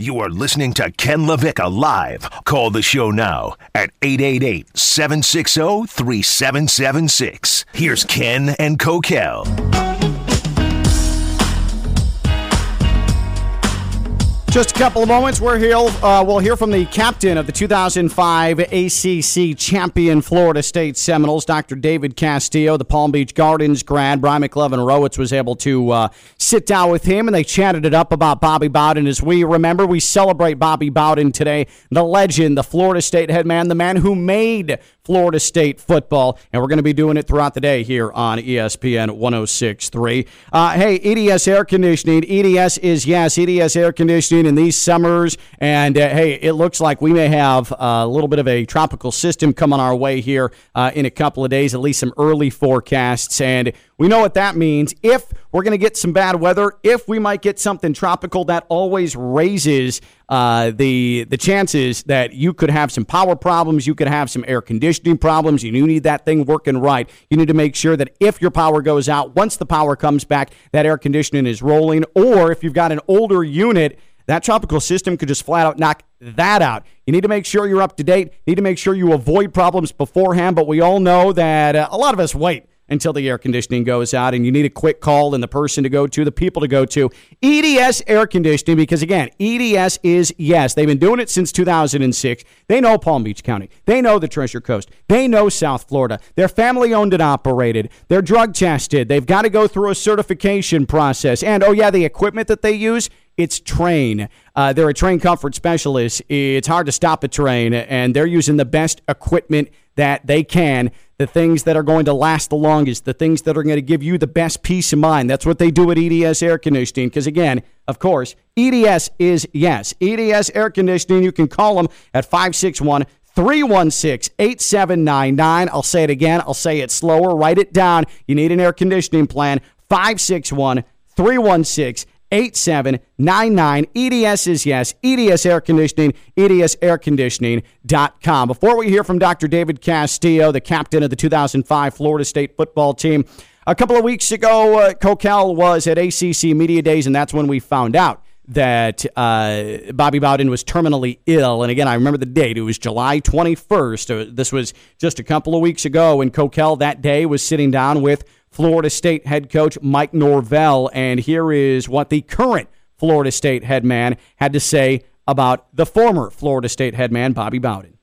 You are listening to Ken LaVicka live. Call the show now at 888 760 3776. Here's Ken and Coquel. Just a couple of moments. We're here. Uh, we'll hear from the captain of the 2005 ACC champion Florida State Seminoles, Dr. David Castillo, the Palm Beach Gardens grad. Brian McLovin Rowitz was able to uh, sit down with him, and they chatted it up about Bobby Bowden. As we remember, we celebrate Bobby Bowden today, the legend, the Florida State head man, the man who made Florida State football, and we're going to be doing it throughout the day here on ESPN 1063. Uh, hey, EDS Air Conditioning. EDS is, yes, EDS Air Conditioning in these summers, and uh, hey, it looks like we may have a little bit of a tropical system coming our way here uh, in a couple of days, at least some early forecasts, and we know what that means. If we're going to get some bad weather, if we might get something tropical, that always raises uh, the the chances that you could have some power problems, you could have some air conditioning problems. You need that thing working right. You need to make sure that if your power goes out, once the power comes back, that air conditioning is rolling. Or if you've got an older unit, that tropical system could just flat out knock that out. You need to make sure you're up to date. Need to make sure you avoid problems beforehand. But we all know that uh, a lot of us wait until the air conditioning goes out and you need a quick call and the person to go to, the people to go to. EDS Air Conditioning, because again, EDS is yes, they've been doing it since 2006. They know Palm Beach County, they know the Treasure Coast, they know South Florida. They're family owned and operated, they're drug tested, they've got to go through a certification process. And oh, yeah, the equipment that they use, it's Trane. Uh, they're a Trane comfort specialist. It's hard to stop a Trane, and they're using the best equipment that they can, the things that are going to last the longest, the things that are going to give you the best peace of mind. That's what they do at EDS Air Conditioning. Because again, of course, EDS is yes. EDS Air Conditioning, you can call them at 561 316 8799. I'll say it again. I'll say it slower. Write it down. You need an air conditioning plan. 561 316 8799. EDS is yes. EDS Air Conditioning, edsairconditioning.com. Before we hear from Dr. David Castillo, the captain of the 2005 Florida State football team, a couple of weeks ago, uh, Coquel was at ACC Media Days, and that's when we found out that uh, Bobby Bowden was terminally ill. And again, I remember the date. It was July 21st. Uh, this was just a couple of weeks ago, and Coquel that day was sitting down with Florida State head coach Mike Norvell. And here is what the current Florida State head man had to say about the former Florida State head man, Bobby Bowden.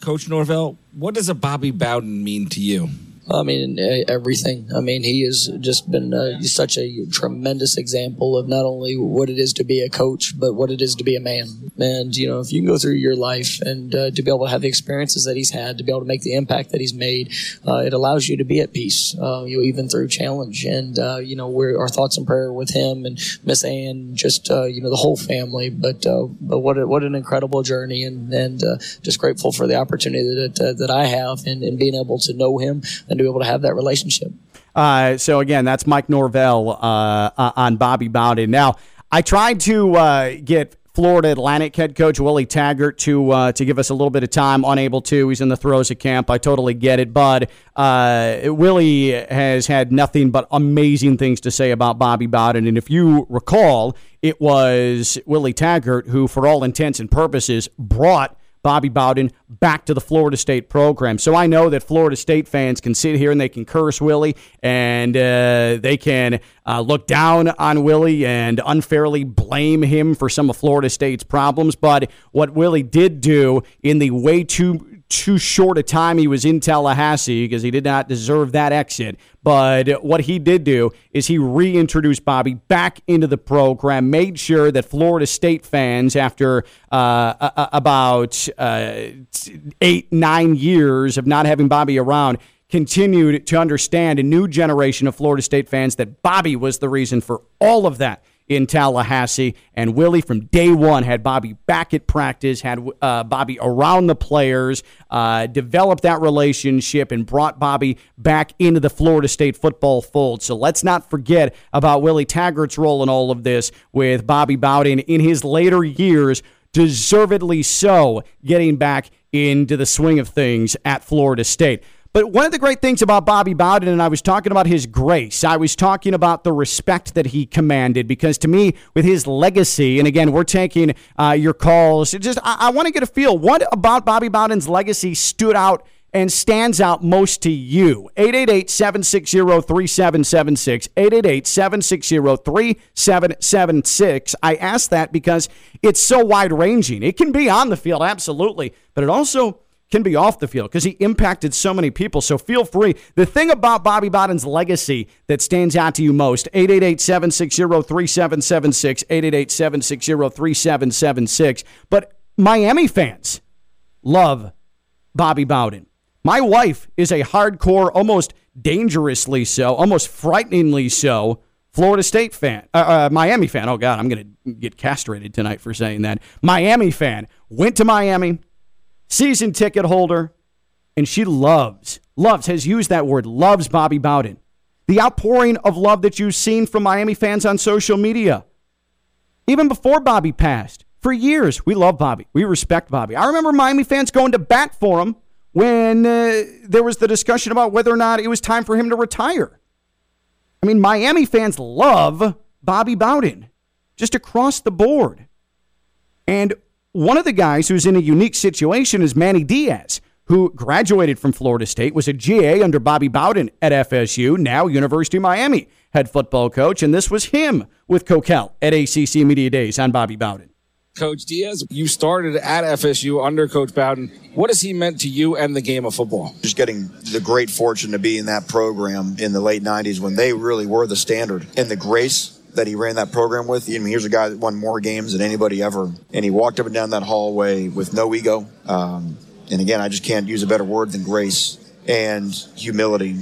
Coach Norvell, what does a Bobby Bowden mean to you? I mean, everything. I mean, he has just been uh, such a tremendous example of not only what it is to be a coach, but what it is to be a man. And, you know, if you can go through your life and uh, to be able to have the experiences that he's had, to be able to make the impact that he's made, uh, it allows you to be at peace, uh, you know, even through challenge. And, uh, you know, we're, our thoughts and prayer with him and Miss Ann, just, uh, you know, the whole family. But, but what, a, what an incredible journey and, and just grateful for the opportunity that, that I have in, in being able to know him and to be able to have that relationship. Uh, so again, that's Mike Norvell uh, uh, on Bobby Bowden. Now, I tried to uh, get Florida Atlantic head coach Willie Taggart to uh, to give us a little bit of time. Unable to. He's in the throes of camp. I totally get it, Bud. Uh, Willie has had nothing but amazing things to say about Bobby Bowden, and if you recall, it was Willie Taggart who, for all intents and purposes, brought Bobby Bowden back to the Florida State program. So I know that Florida State fans can sit here and they can curse Willie and uh, they can uh, look down on Willie and unfairly blame him for some of Florida State's problems. But what Willie did do in the way too too short a time he was in Tallahassee because he did not deserve that exit. But what he did do is he reintroduced Bobby back into the program, made sure that Florida State fans, after uh, about uh, eight, nine years of not having Bobby around, continued to understand a new generation of Florida State fans that Bobby was the reason for all of that in Tallahassee. And Willie, from day one, had Bobby back at practice, had uh, Bobby around the players, uh, developed that relationship, and brought Bobby back into the Florida State football fold. So let's not forget about Willie Taggart's role in all of this with Bobby Bowden in his later years, deservedly so, getting back into the swing of things at Florida State. But one of the great things about Bobby Bowden, and I was talking about his grace, I was talking about the respect that he commanded, because to me, with his legacy, and again, we're taking uh, your calls, just I, I want to get a feel. What about Bobby Bowden's legacy stood out and stands out most to you? 888 760 3776. 888 760 3776. I ask that because it's so wide ranging. It can be on the field, absolutely, but it also can be off the field because he impacted so many people. So feel free. The thing about Bobby Bowden's legacy that stands out to you most 888 760 3776. 888 760 3776. But Miami fans love Bobby Bowden. My wife is a hardcore, almost dangerously so, almost frighteningly so, Florida State fan, uh, uh, Miami fan. Oh, God, I'm going to get castrated tonight for saying that. Miami fan. Went to Miami, season ticket holder, and she loves, loves, has used that word, loves Bobby Bowden. The outpouring of love that you've seen from Miami fans on social media. Even before Bobby passed, for years, we love Bobby. We respect Bobby. I remember Miami fans going to bat for him when uh, there was the discussion about whether or not it was time for him to retire. I mean, Miami fans love Bobby Bowden just across the board. And one of the guys who's in a unique situation is Manny Diaz, who graduated from Florida State, was a GA under Bobby Bowden at FSU, now University of Miami head football coach. And this was him with Coquel at ACC Media Days on Bobby Bowden. Coach Diaz, you started at FSU under Coach Bowden. What has he meant to you and the game of football? Just getting the great fortune to be in that program in the late 90s when they really were the standard. And the grace that he ran that program with. I mean, here's a guy that won more games than anybody ever. And he walked up and down that hallway with no ego. Um, and again, I just can't use a better word than grace and humility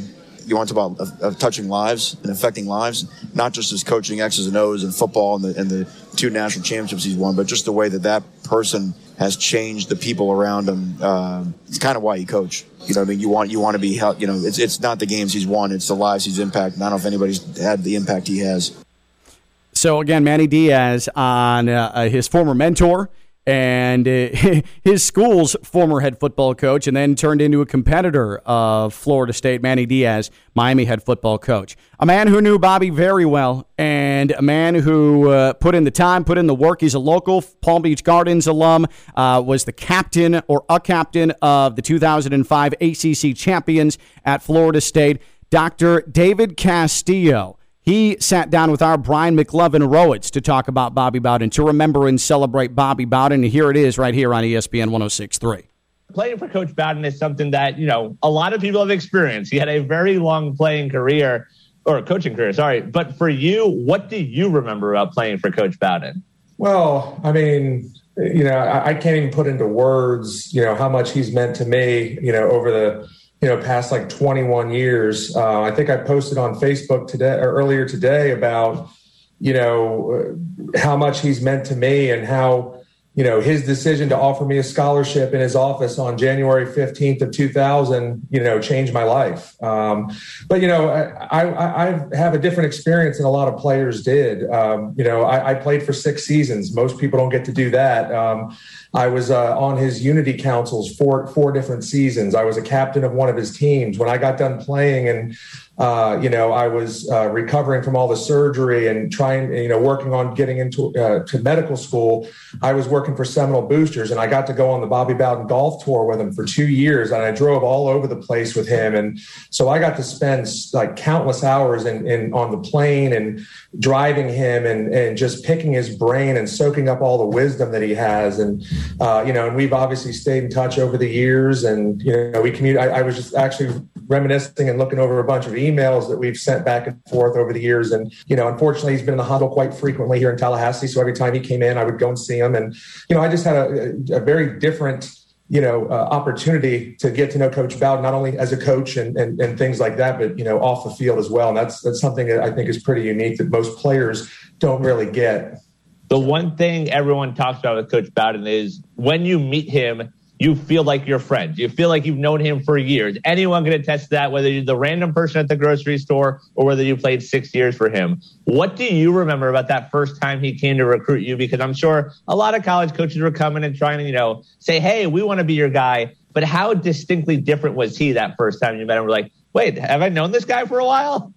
you want to talk about touching lives and affecting lives, not just as coaching X's and O's in football and the, and the two national championships he's won, but just the way that that person has changed the people around him. Uh, it's kind of why he coach. You know, I mean, you want you want to be. You know, it's it's not the games he's won; it's the lives he's impacted. I don't know if anybody's had the impact he has. So again, Manny Diaz on uh, uh his former mentor and uh, his school's former head football coach, and then turned into a competitor of Florida State, Manny Diaz, Miami head football coach. A man who knew Bobby very well, and a man who uh, put in the time, put in the work. He's a local Palm Beach Gardens alum, uh, was the captain or a captain of the 2005 ACC champions at Florida State, Dr. David Castillo. He sat down with our Brian McLovin Rowitz to talk about Bobby Bowden, to remember and celebrate Bobby Bowden. And here it is right here on ESPN 1063. Playing for Coach Bowden is something that, you know, a lot of people have experienced. He had a very long playing career or coaching career, sorry. But for you, what do you remember about playing for Coach Bowden? Well, I mean, you know, I, I can't even put into words, you know, how much he's meant to me, you know, over the you know past like 21 years. Uh, i think i posted on facebook today or earlier today about you know how much he's meant to me and how you know his decision to offer me a scholarship in his office on January 15th of 2000 you know changed my life. Um, but you know I, I, I, have a different experience than a lot of players did. Um, you know I, I, played for six seasons. Most people don't get to do that. Um, I was uh, on his unity councils for four different seasons. I was a captain of one of his teams. When I got done playing and uh, you know, I was uh, recovering from all the surgery and trying, you know, working on getting into uh, to medical school. I was working for Seminole Boosters, and I got to go on the Bobby Bowden golf tour with him for two years, and I drove all over the place with him, and so I got to spend like countless hours in, in on the plane and driving him and and just picking his brain and soaking up all the wisdom that he has, and uh, you know, and we've obviously stayed in touch over the years, and you know, we communicate. I, I was just actually reminiscing and looking over a bunch of that we've sent back and forth over the years. And, you know, unfortunately, he's been in the huddle quite frequently here in Tallahassee. So every time he came in, I would go and see him. And, you know, I just had a, a very different, you know, uh, opportunity to get to know Coach Bowden, not only as a coach and, and, and things like that, but, you know, off the field as well. And that's, that's something that I think is pretty unique that most players don't really get. The one thing everyone talks about with Coach Bowden is when you meet him, you feel like you're friends. You feel like you've known him for years. Anyone can attest to that, whether you're the random person at the grocery store or whether you played six years for him. What do you remember about that first time he came to recruit you? Because I'm sure a lot of college coaches were coming and trying to, you know, say, hey, we want to be your guy. but how distinctly different was he that first time you met him? We're like, wait, have I known this guy for a while?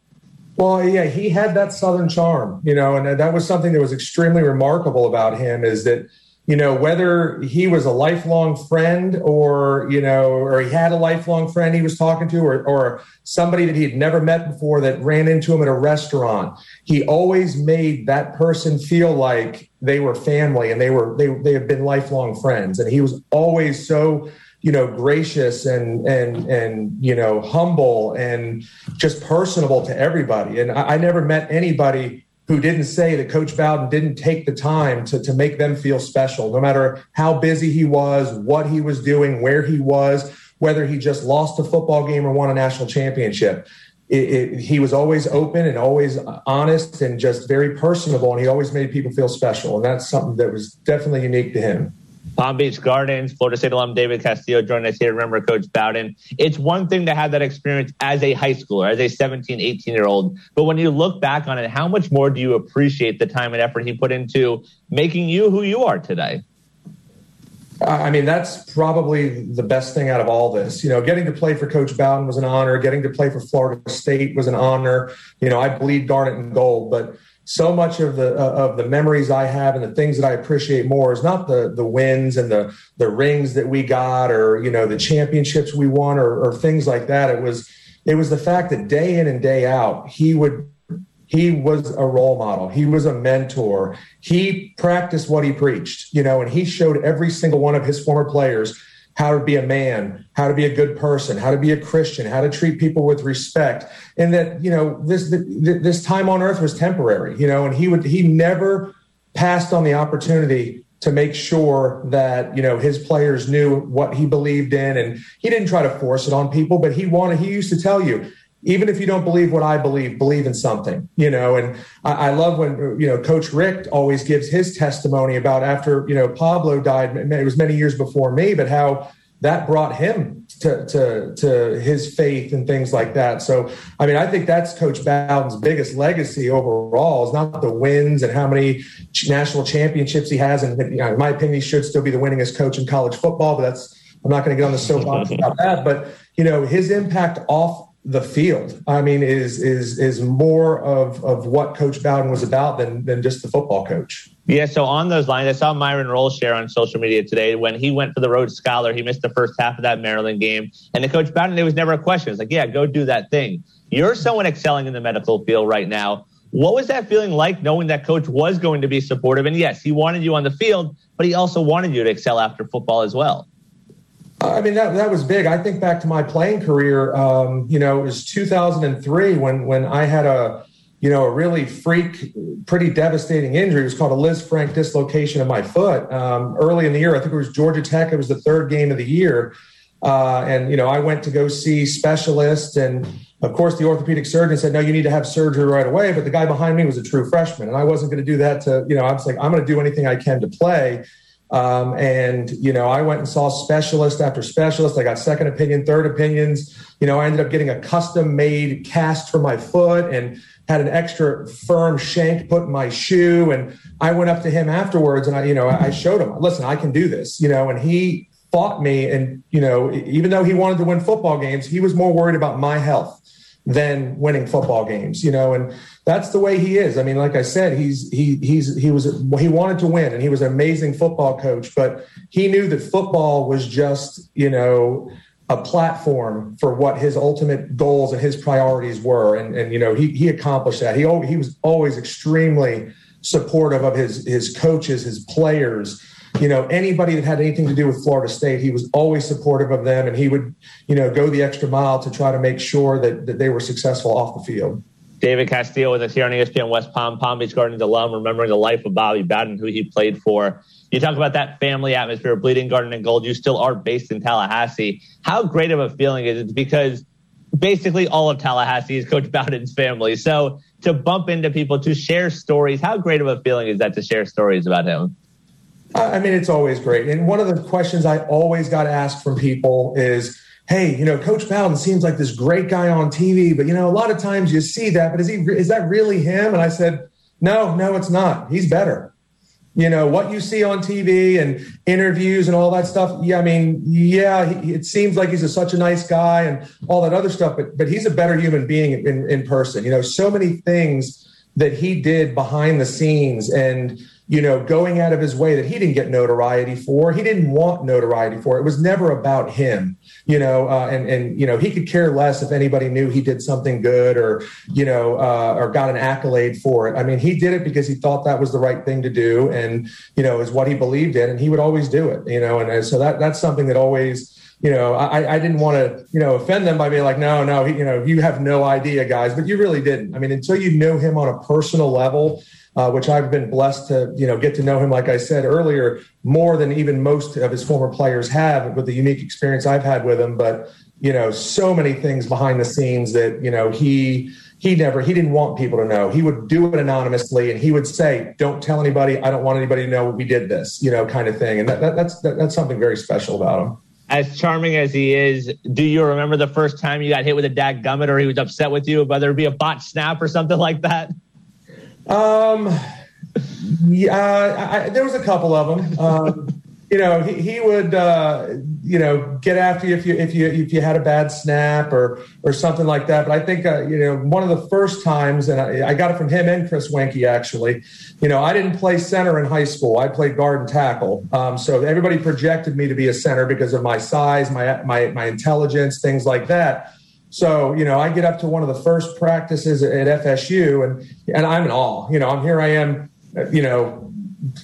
Well, yeah, he had that Southern charm, you know, and that was something that was extremely remarkable about him is that you know, whether he was a lifelong friend or, you know, or he had a lifelong friend he was talking to or, or somebody that he had never met before that ran into him at a restaurant, he always made that person feel like they were family and they were, they, they had been lifelong friends. And he was always so, you know, gracious and, and, and, you know, humble and just personable to everybody. And I, I never met anybody who didn't say that Coach Bowden didn't take the time to, to make them feel special, no matter how busy he was, what he was doing, where he was, whether he just lost a football game or won a national championship. It, it, he was always open and always honest and just very personable, and he always made people feel special. And that's something that was definitely unique to him. Palm Beach Gardens, Florida State alum David Castillo joined us here. Remember Coach Bowden. It's one thing to have that experience as a high schooler, as a 17, 18 year old. But when you look back on it, how much more do you appreciate the time and effort he put into making you who you are today? I mean, that's probably the best thing out of all this. You know, getting to play for Coach Bowden was an honor. Getting to play for Florida State was an honor. You know, I bleed garnet and gold, but so much of the uh, of the memories I have and the things that I appreciate more is not the the wins and the the rings that we got or you know the championships we won or, or things like that. It was it was the fact that day in and day out he would he was a role model he was a mentor he practiced what he preached you know and he showed every single one of his former players how to be a man, how to be a good person, how to be a Christian, how to treat people with respect, and that you know this this time on earth was temporary, you know, and he would he never passed on the opportunity to make sure that you know his players knew what he believed in, and he didn't try to force it on people, but he wanted he used to tell you even if you don't believe what I believe, believe in something, you know. And I, I, love when you know Coach Richt always gives his testimony about after you know Pablo died. It was many years before me, but how that brought him to to to his faith and things like that. So, I mean, I think that's Coach Bowden's biggest legacy overall is not the wins and how many national championships he has. And you know, in my opinion, he should still be the winningest coach in college football. But that's I'm not going to get on the soapbox about that. But you know, his impact off the field. I mean, is is is more of of what Coach Bowden was about than than just the football coach. Yeah. So on those lines, I saw Myron Rolle share on social media today when he went for the Rhodes Scholar. He missed the first half of that Maryland game, and the coach Bowden, there was never a question. It's like, yeah, go do that thing. You're someone excelling in the medical field right now. What was that feeling like knowing that coach was going to be supportive? And yes, he wanted you on the field, but he also wanted you to excel after football as well. I mean that that was big. I think back to my playing career. Um, you know, it was 2003 when when I had a you know a really freak, pretty devastating injury. It was called a Lisfranc dislocation of my foot. Um, early in the year, I think it was Georgia Tech. It was the third game of the year, uh, and you know I went to go see specialists, and of course the orthopedic surgeon said, "No, you need to have surgery right away." But the guy behind me was a true freshman, and I wasn't going to do that. To you know, I was like, I'm going to do anything I can to play. Um, and, you know, I went and saw specialist after specialist. I got second opinion, third opinions. You know, I ended up getting a custom made cast for my foot and had an extra firm shank put in my shoe. And I went up to him afterwards and I, you know, I showed him, listen, I can do this, you know, and he fought me. And, you know, even though he wanted to win football games, he was more worried about my health than winning football games, you know, and that's the way he is. I mean, like I said, he's he he's he was he wanted to win and he was an amazing football coach, but he knew that football was just, you know, a platform for what his ultimate goals and his priorities were. And and you know, he he accomplished that. He he was always extremely supportive of his his coaches, his players you know, anybody that had anything to do with Florida State, he was always supportive of them, and he would, you know, go the extra mile to try to make sure that, that they were successful off the field. David Castillo with us here on ESPN West Palm, Palm Beach Gardens alum, remembering the life of Bobby Bowden, who he played for. You talk about that family atmosphere, bleeding garnet and gold. You still are based in Tallahassee. How great of a feeling is it? Because basically all of Tallahassee is Coach Bowden's family. So to bump into people, to share stories, how great of a feeling is that to share stories about him? I mean, it's always great. And one of the questions I always got asked from people is, hey, you know, Coach Bowden seems like this great guy on TV, but you know, a lot of times you see that, but is he is that really him? And I said, no, no, it's not. He's better. You know, what you see on TV and interviews and all that stuff. Yeah, I mean, yeah, he, it seems like he's a, such a nice guy and all that other stuff, but, but he's a better human being in, in person. You know, so many things that he did behind the scenes and, you know, going out of his way that he didn't get notoriety for. He didn't want notoriety for. It was never about him, you know, uh, and and you know he could care less if anybody knew he did something good or you know uh, or got an accolade for it. I mean, he did it because he thought that was the right thing to do, and you know, is what he believed in, and he would always do it, you know, and, and so that that's something that always you know, I, I didn't want to, you know, offend them by being like, no, no, you know, you have no idea, guys, but you really didn't. I mean, until you know him on a personal level, uh, which I've been blessed to, you know, get to know him, like I said earlier, more than even most of his former players have with the unique experience I've had with him. But, you know, so many things behind the scenes that, you know, he, he never, he didn't want people to know. He would do it anonymously and he would say, don't tell anybody. I don't want anybody to know we did this, you know, kind of thing. And that, that, that's, that, that's something very special about him as charming as he is, do you remember the first time you got hit with a dag gummit or he was upset with you, whether it be a bot snap or something like that? Um, yeah, I, there was a couple of them. Um, you know, he, he would, uh, you know, get after you if you if you if you had a bad snap or or something like that. But I think, uh, you know, one of the first times, and I, I, got it from him and Chris Weinke actually. You know, I didn't play center in high school. I played guard and tackle. Um, so everybody projected me to be a center because of my size, my my my intelligence, things like that. So, you know, I get up to one of the first practices at FSU and, and I'm in awe. You know, I'm here I am, you know,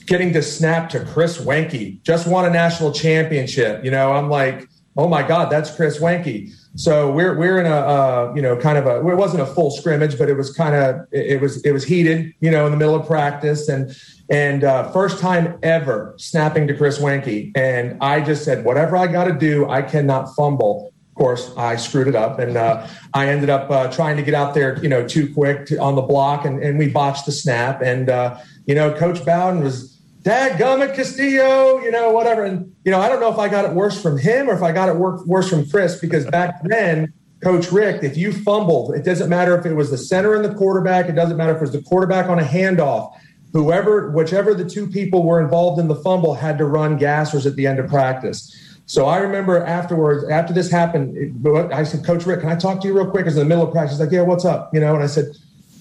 getting to snap to Chris Weinke, just won a national championship. You know, I'm like, oh my God, that's Chris Weinke. So we're we're in a uh, you know kind of a it wasn't a full scrimmage, but it was kind of it was it was heated, you know, in the middle of practice and and uh, first time ever snapping to Chris Weinke, and I just said whatever I got to do, I cannot fumble course, I screwed it up, and uh, I ended up uh, trying to get out there, you know, too quick to, on the block, and, and, we botched the snap. And uh, you know, Coach Bowden was, "Dad, gummit Castillo," you know, whatever. And you know, I don't know if I got it worse from him or if I got it worse from Chris because back then. Coach Richt, if you fumbled, it doesn't matter if it was the center and the quarterback. It doesn't matter if it was the quarterback on a handoff. Whoever, whichever the two people were involved in the fumble had to run gassers at the end of practice. So I remember afterwards, after this happened, I said, Coach Richt, can I talk to you real quick? Because in the middle of practice, he's like, Yeah, what's up? You know, and I said,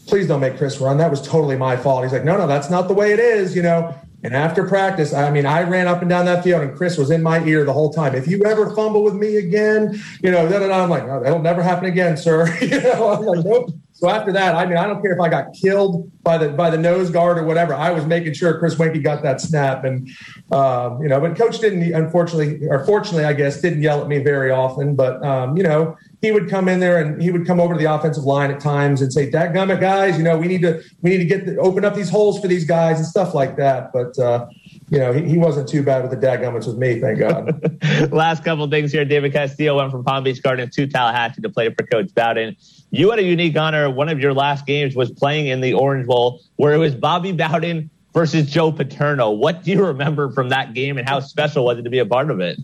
Please don't make Chris run. That was totally my fault. He's like, No, no, that's not the way it is, you know. And after practice, I mean, I ran up and down that field, and Chris was in my ear the whole time. If you ever fumble with me again, you know, da, da, da. I'm like, oh, that'll never happen again, sir. you know, I'm like, nope. So after that, I mean, I don't care if I got killed by the by the nose guard or whatever. I was making sure Chris Weinke got that snap, and um, you know, but coach didn't, unfortunately, or fortunately, I guess, didn't yell at me very often. But um, you know, he would come in there and he would come over to the offensive line at times and say, "Dadgummit, guys, you know, we need to we need to get the, open up these holes for these guys and stuff like that." But uh, you know, he, he wasn't too bad with the dadgummits with me, thank God. Last couple things here. David Castillo went from Palm Beach Gardens to Tallahassee to play for Coach Bowden. You had a unique honor. One of your last games was playing in the Orange Bowl, where it was Bobby Bowden versus Joe Paterno. What do you remember from that game, and how special was it to be a part of it?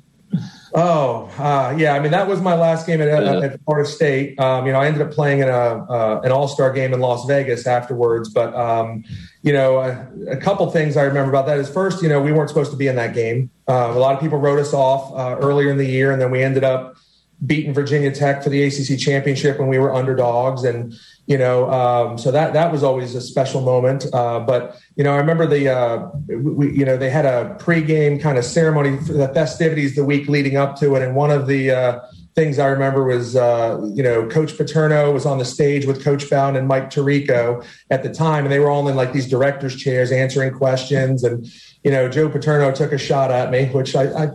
Oh, uh, yeah. I mean, that was my last game at, yeah. at Florida State. Um, you know, I ended up playing in a uh, an All Star game in Las Vegas afterwards. But um, you know, a, a, couple things I remember about that is first, you know, we weren't supposed to be in that game. Uh, a lot of people wrote us off uh, earlier in the year, and then we ended up beating Virginia Tech for the ACC championship when we were underdogs, and you know, um, so that that was always a special moment. Uh, but you know, I remember the uh, we, you know they had a pregame kind of ceremony for the festivities the week leading up to it, and one of the uh, things I remember was uh, you know Coach Paterno was on the stage with Coach Bowden and Mike Tirico at the time, and they were all in like these directors' chairs answering questions, and you know Joe Paterno took a shot at me, which I, I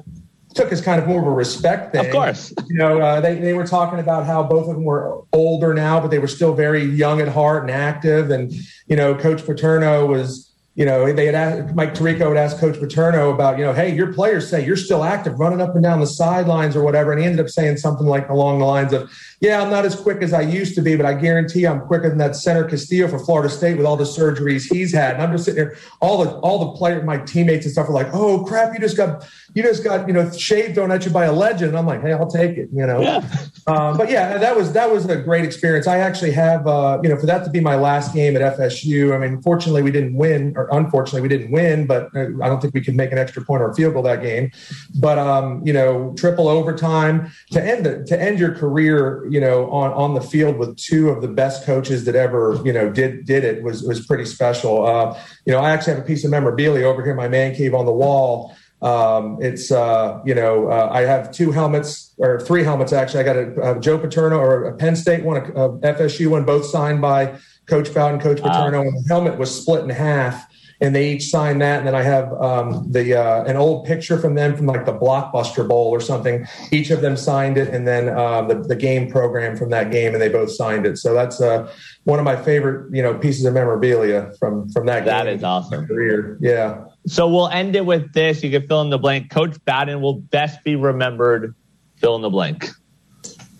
took as kind of more of a respect thing. Of course. You know, uh, they, they were talking about how both of them were older now, but they were still very young at heart and active. And, you know, Coach Paterno was, you know, they had asked, Mike Tirico would ask Coach Paterno about, you know, hey, your players say you're still active, running up and down the sidelines or whatever. And he ended up saying something like along the lines of, yeah, I'm not as quick as I used to be, but I guarantee I'm quicker than that center Castillo for Florida State with all the surgeries he's had. And I'm just sitting there, all the all the players, my teammates and stuff are like, oh crap, you just got you just got you know shaved thrown at you by a legend. And I'm like, hey, I'll take it, you know. Yeah. Um, but yeah, that was that was a great experience. I actually have uh, you know for that to be my last game at FSU. I mean, fortunately we didn't win, or unfortunately we didn't win, but uh, I don't think we could make an extra point or a field goal that game. But um, you know, triple overtime to end the, to end your career, you know, on on the field with two of the best coaches that ever you know did did it was was pretty special. Uh, you know, I actually have a piece of memorabilia over here in my man cave on the wall. Um, it's uh, you know uh, I have two helmets or three helmets actually. I got a, a Joe Paterno or a Penn State one, a, a FSU one, both signed by Coach Bowden, Coach Paterno, wow. and the helmet was split in half and they each signed that. And then I have um, the uh, an old picture from them from like the Blockbuster Bowl or something. Each of them signed it, and then uh, the the game program from that game, and they both signed it. So that's uh, one of my favorite you know pieces of memorabilia from from that. That is awesome. Career, yeah. So we'll end it with this. You can fill in the blank. Coach Bowden will best be remembered. Fill in the blank.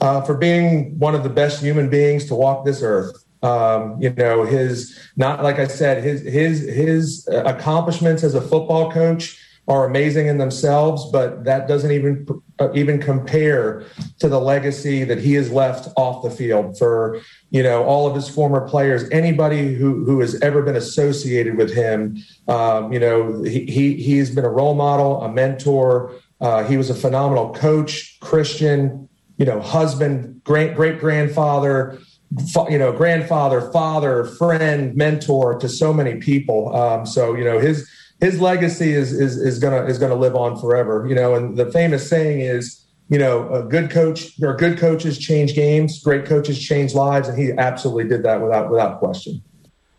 Uh, for being one of the best human beings to walk this earth. Um, you know, his not like I said, his his his accomplishments as a football coach are amazing in themselves, but that doesn't even uh, even compare to the legacy that he has left off the field for you know all of his former players, anybody who who has ever been associated with him. Um, you know, he, he he's been a role model, a mentor. Uh, he was a phenomenal coach, Christian, you know, husband, great great grandfather you know, grandfather, father, friend, mentor to so many people. Um, so you know, his his legacy is is is gonna is gonna live on forever. You know, and the famous saying is, you know, a good coach or good coaches change games, great coaches change lives, and he absolutely did that without without question.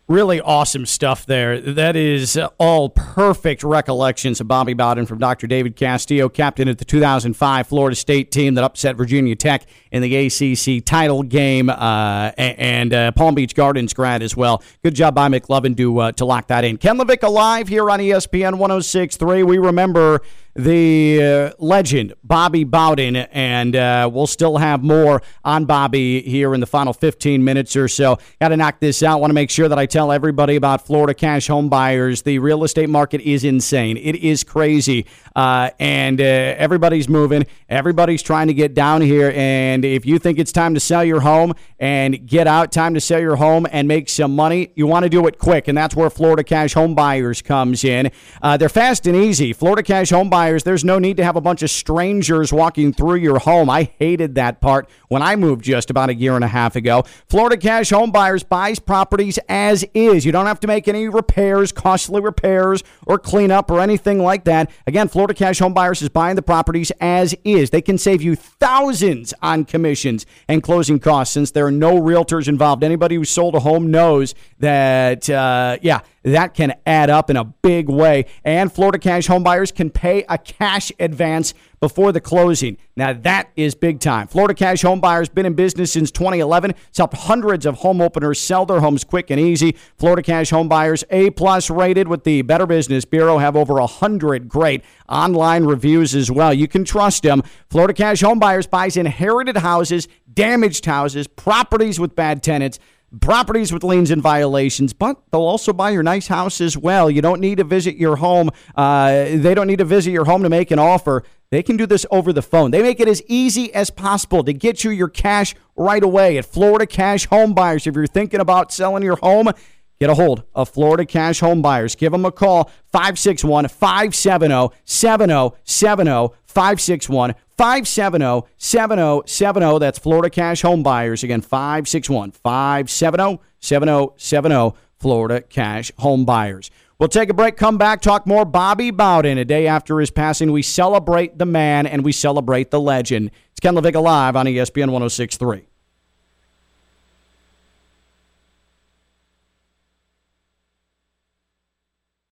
Really awesome stuff there. That is all perfect recollections of Bobby Bowden from Dr. David Castillo, captain of the 2005 Florida State team that upset Virginia Tech in the ACC title game, uh, and uh, Palm Beach Gardens grad as well. Good job by McLovin to uh, to lock that in. Ken LaVicka live here on ESPN 106.3. We remember the uh, legend, Bobby Bowden, and uh, we'll still have more on Bobby here in the final 15 minutes or so. Got to knock this out. Want to make sure that I tell everybody about Florida cash home buyers. The real estate market is insane. It is crazy, uh, and uh, everybody's moving. Everybody's trying to get down here. And if you think it's time to sell your home and get out, time to sell your home and make some money, you want to do it quick, and that's where Florida cash home buyers comes in. Uh, they're fast and easy. Florida cash home buyers there's no need to have a bunch of strangers walking through your home. I hated that part when I moved just about a year and a half ago. Florida Cash Home Buyers buys properties as is. You don't have to make any repairs, costly repairs, or cleanup or anything like that. Again, Florida Cash Home Buyers is buying the properties as is. They can save you thousands on commissions and closing costs since there are no realtors involved. Anybody who sold a home knows that, uh, yeah, that can add up in a big way. And Florida cash homebuyers can pay a cash advance before the closing. Now, that is big time. Florida Cash Home Buyers been in business since 2011. It's helped hundreds of home openers sell their homes quick and easy. Florida Cash Home Buyers, A plus rated with the Better Business Bureau, have over 100 great online reviews as well. You can trust them. Florida Cash Home Buyers buys inherited houses, damaged houses, properties with bad tenants properties with liens and violations, but they'll also buy your nice house as well. You don't need to visit your home. Uh, they don't need to visit your home to make an offer. They can do this over the phone. They make it as easy as possible to get you your cash right away at Florida Cash Home Buyers. If you're thinking about selling your home, get a hold of Florida Cash Home Buyers. Give them a call 561 570 7070 561 570 7070. That's Florida Cash Home Buyers. Again, 561 570 7070. Florida Cash Home Buyers. We'll take a break, come back, talk more Bobby Bowden. A day after his passing, we celebrate the man and we celebrate the legend. It's Ken LaVicka Live on ESPN 1063.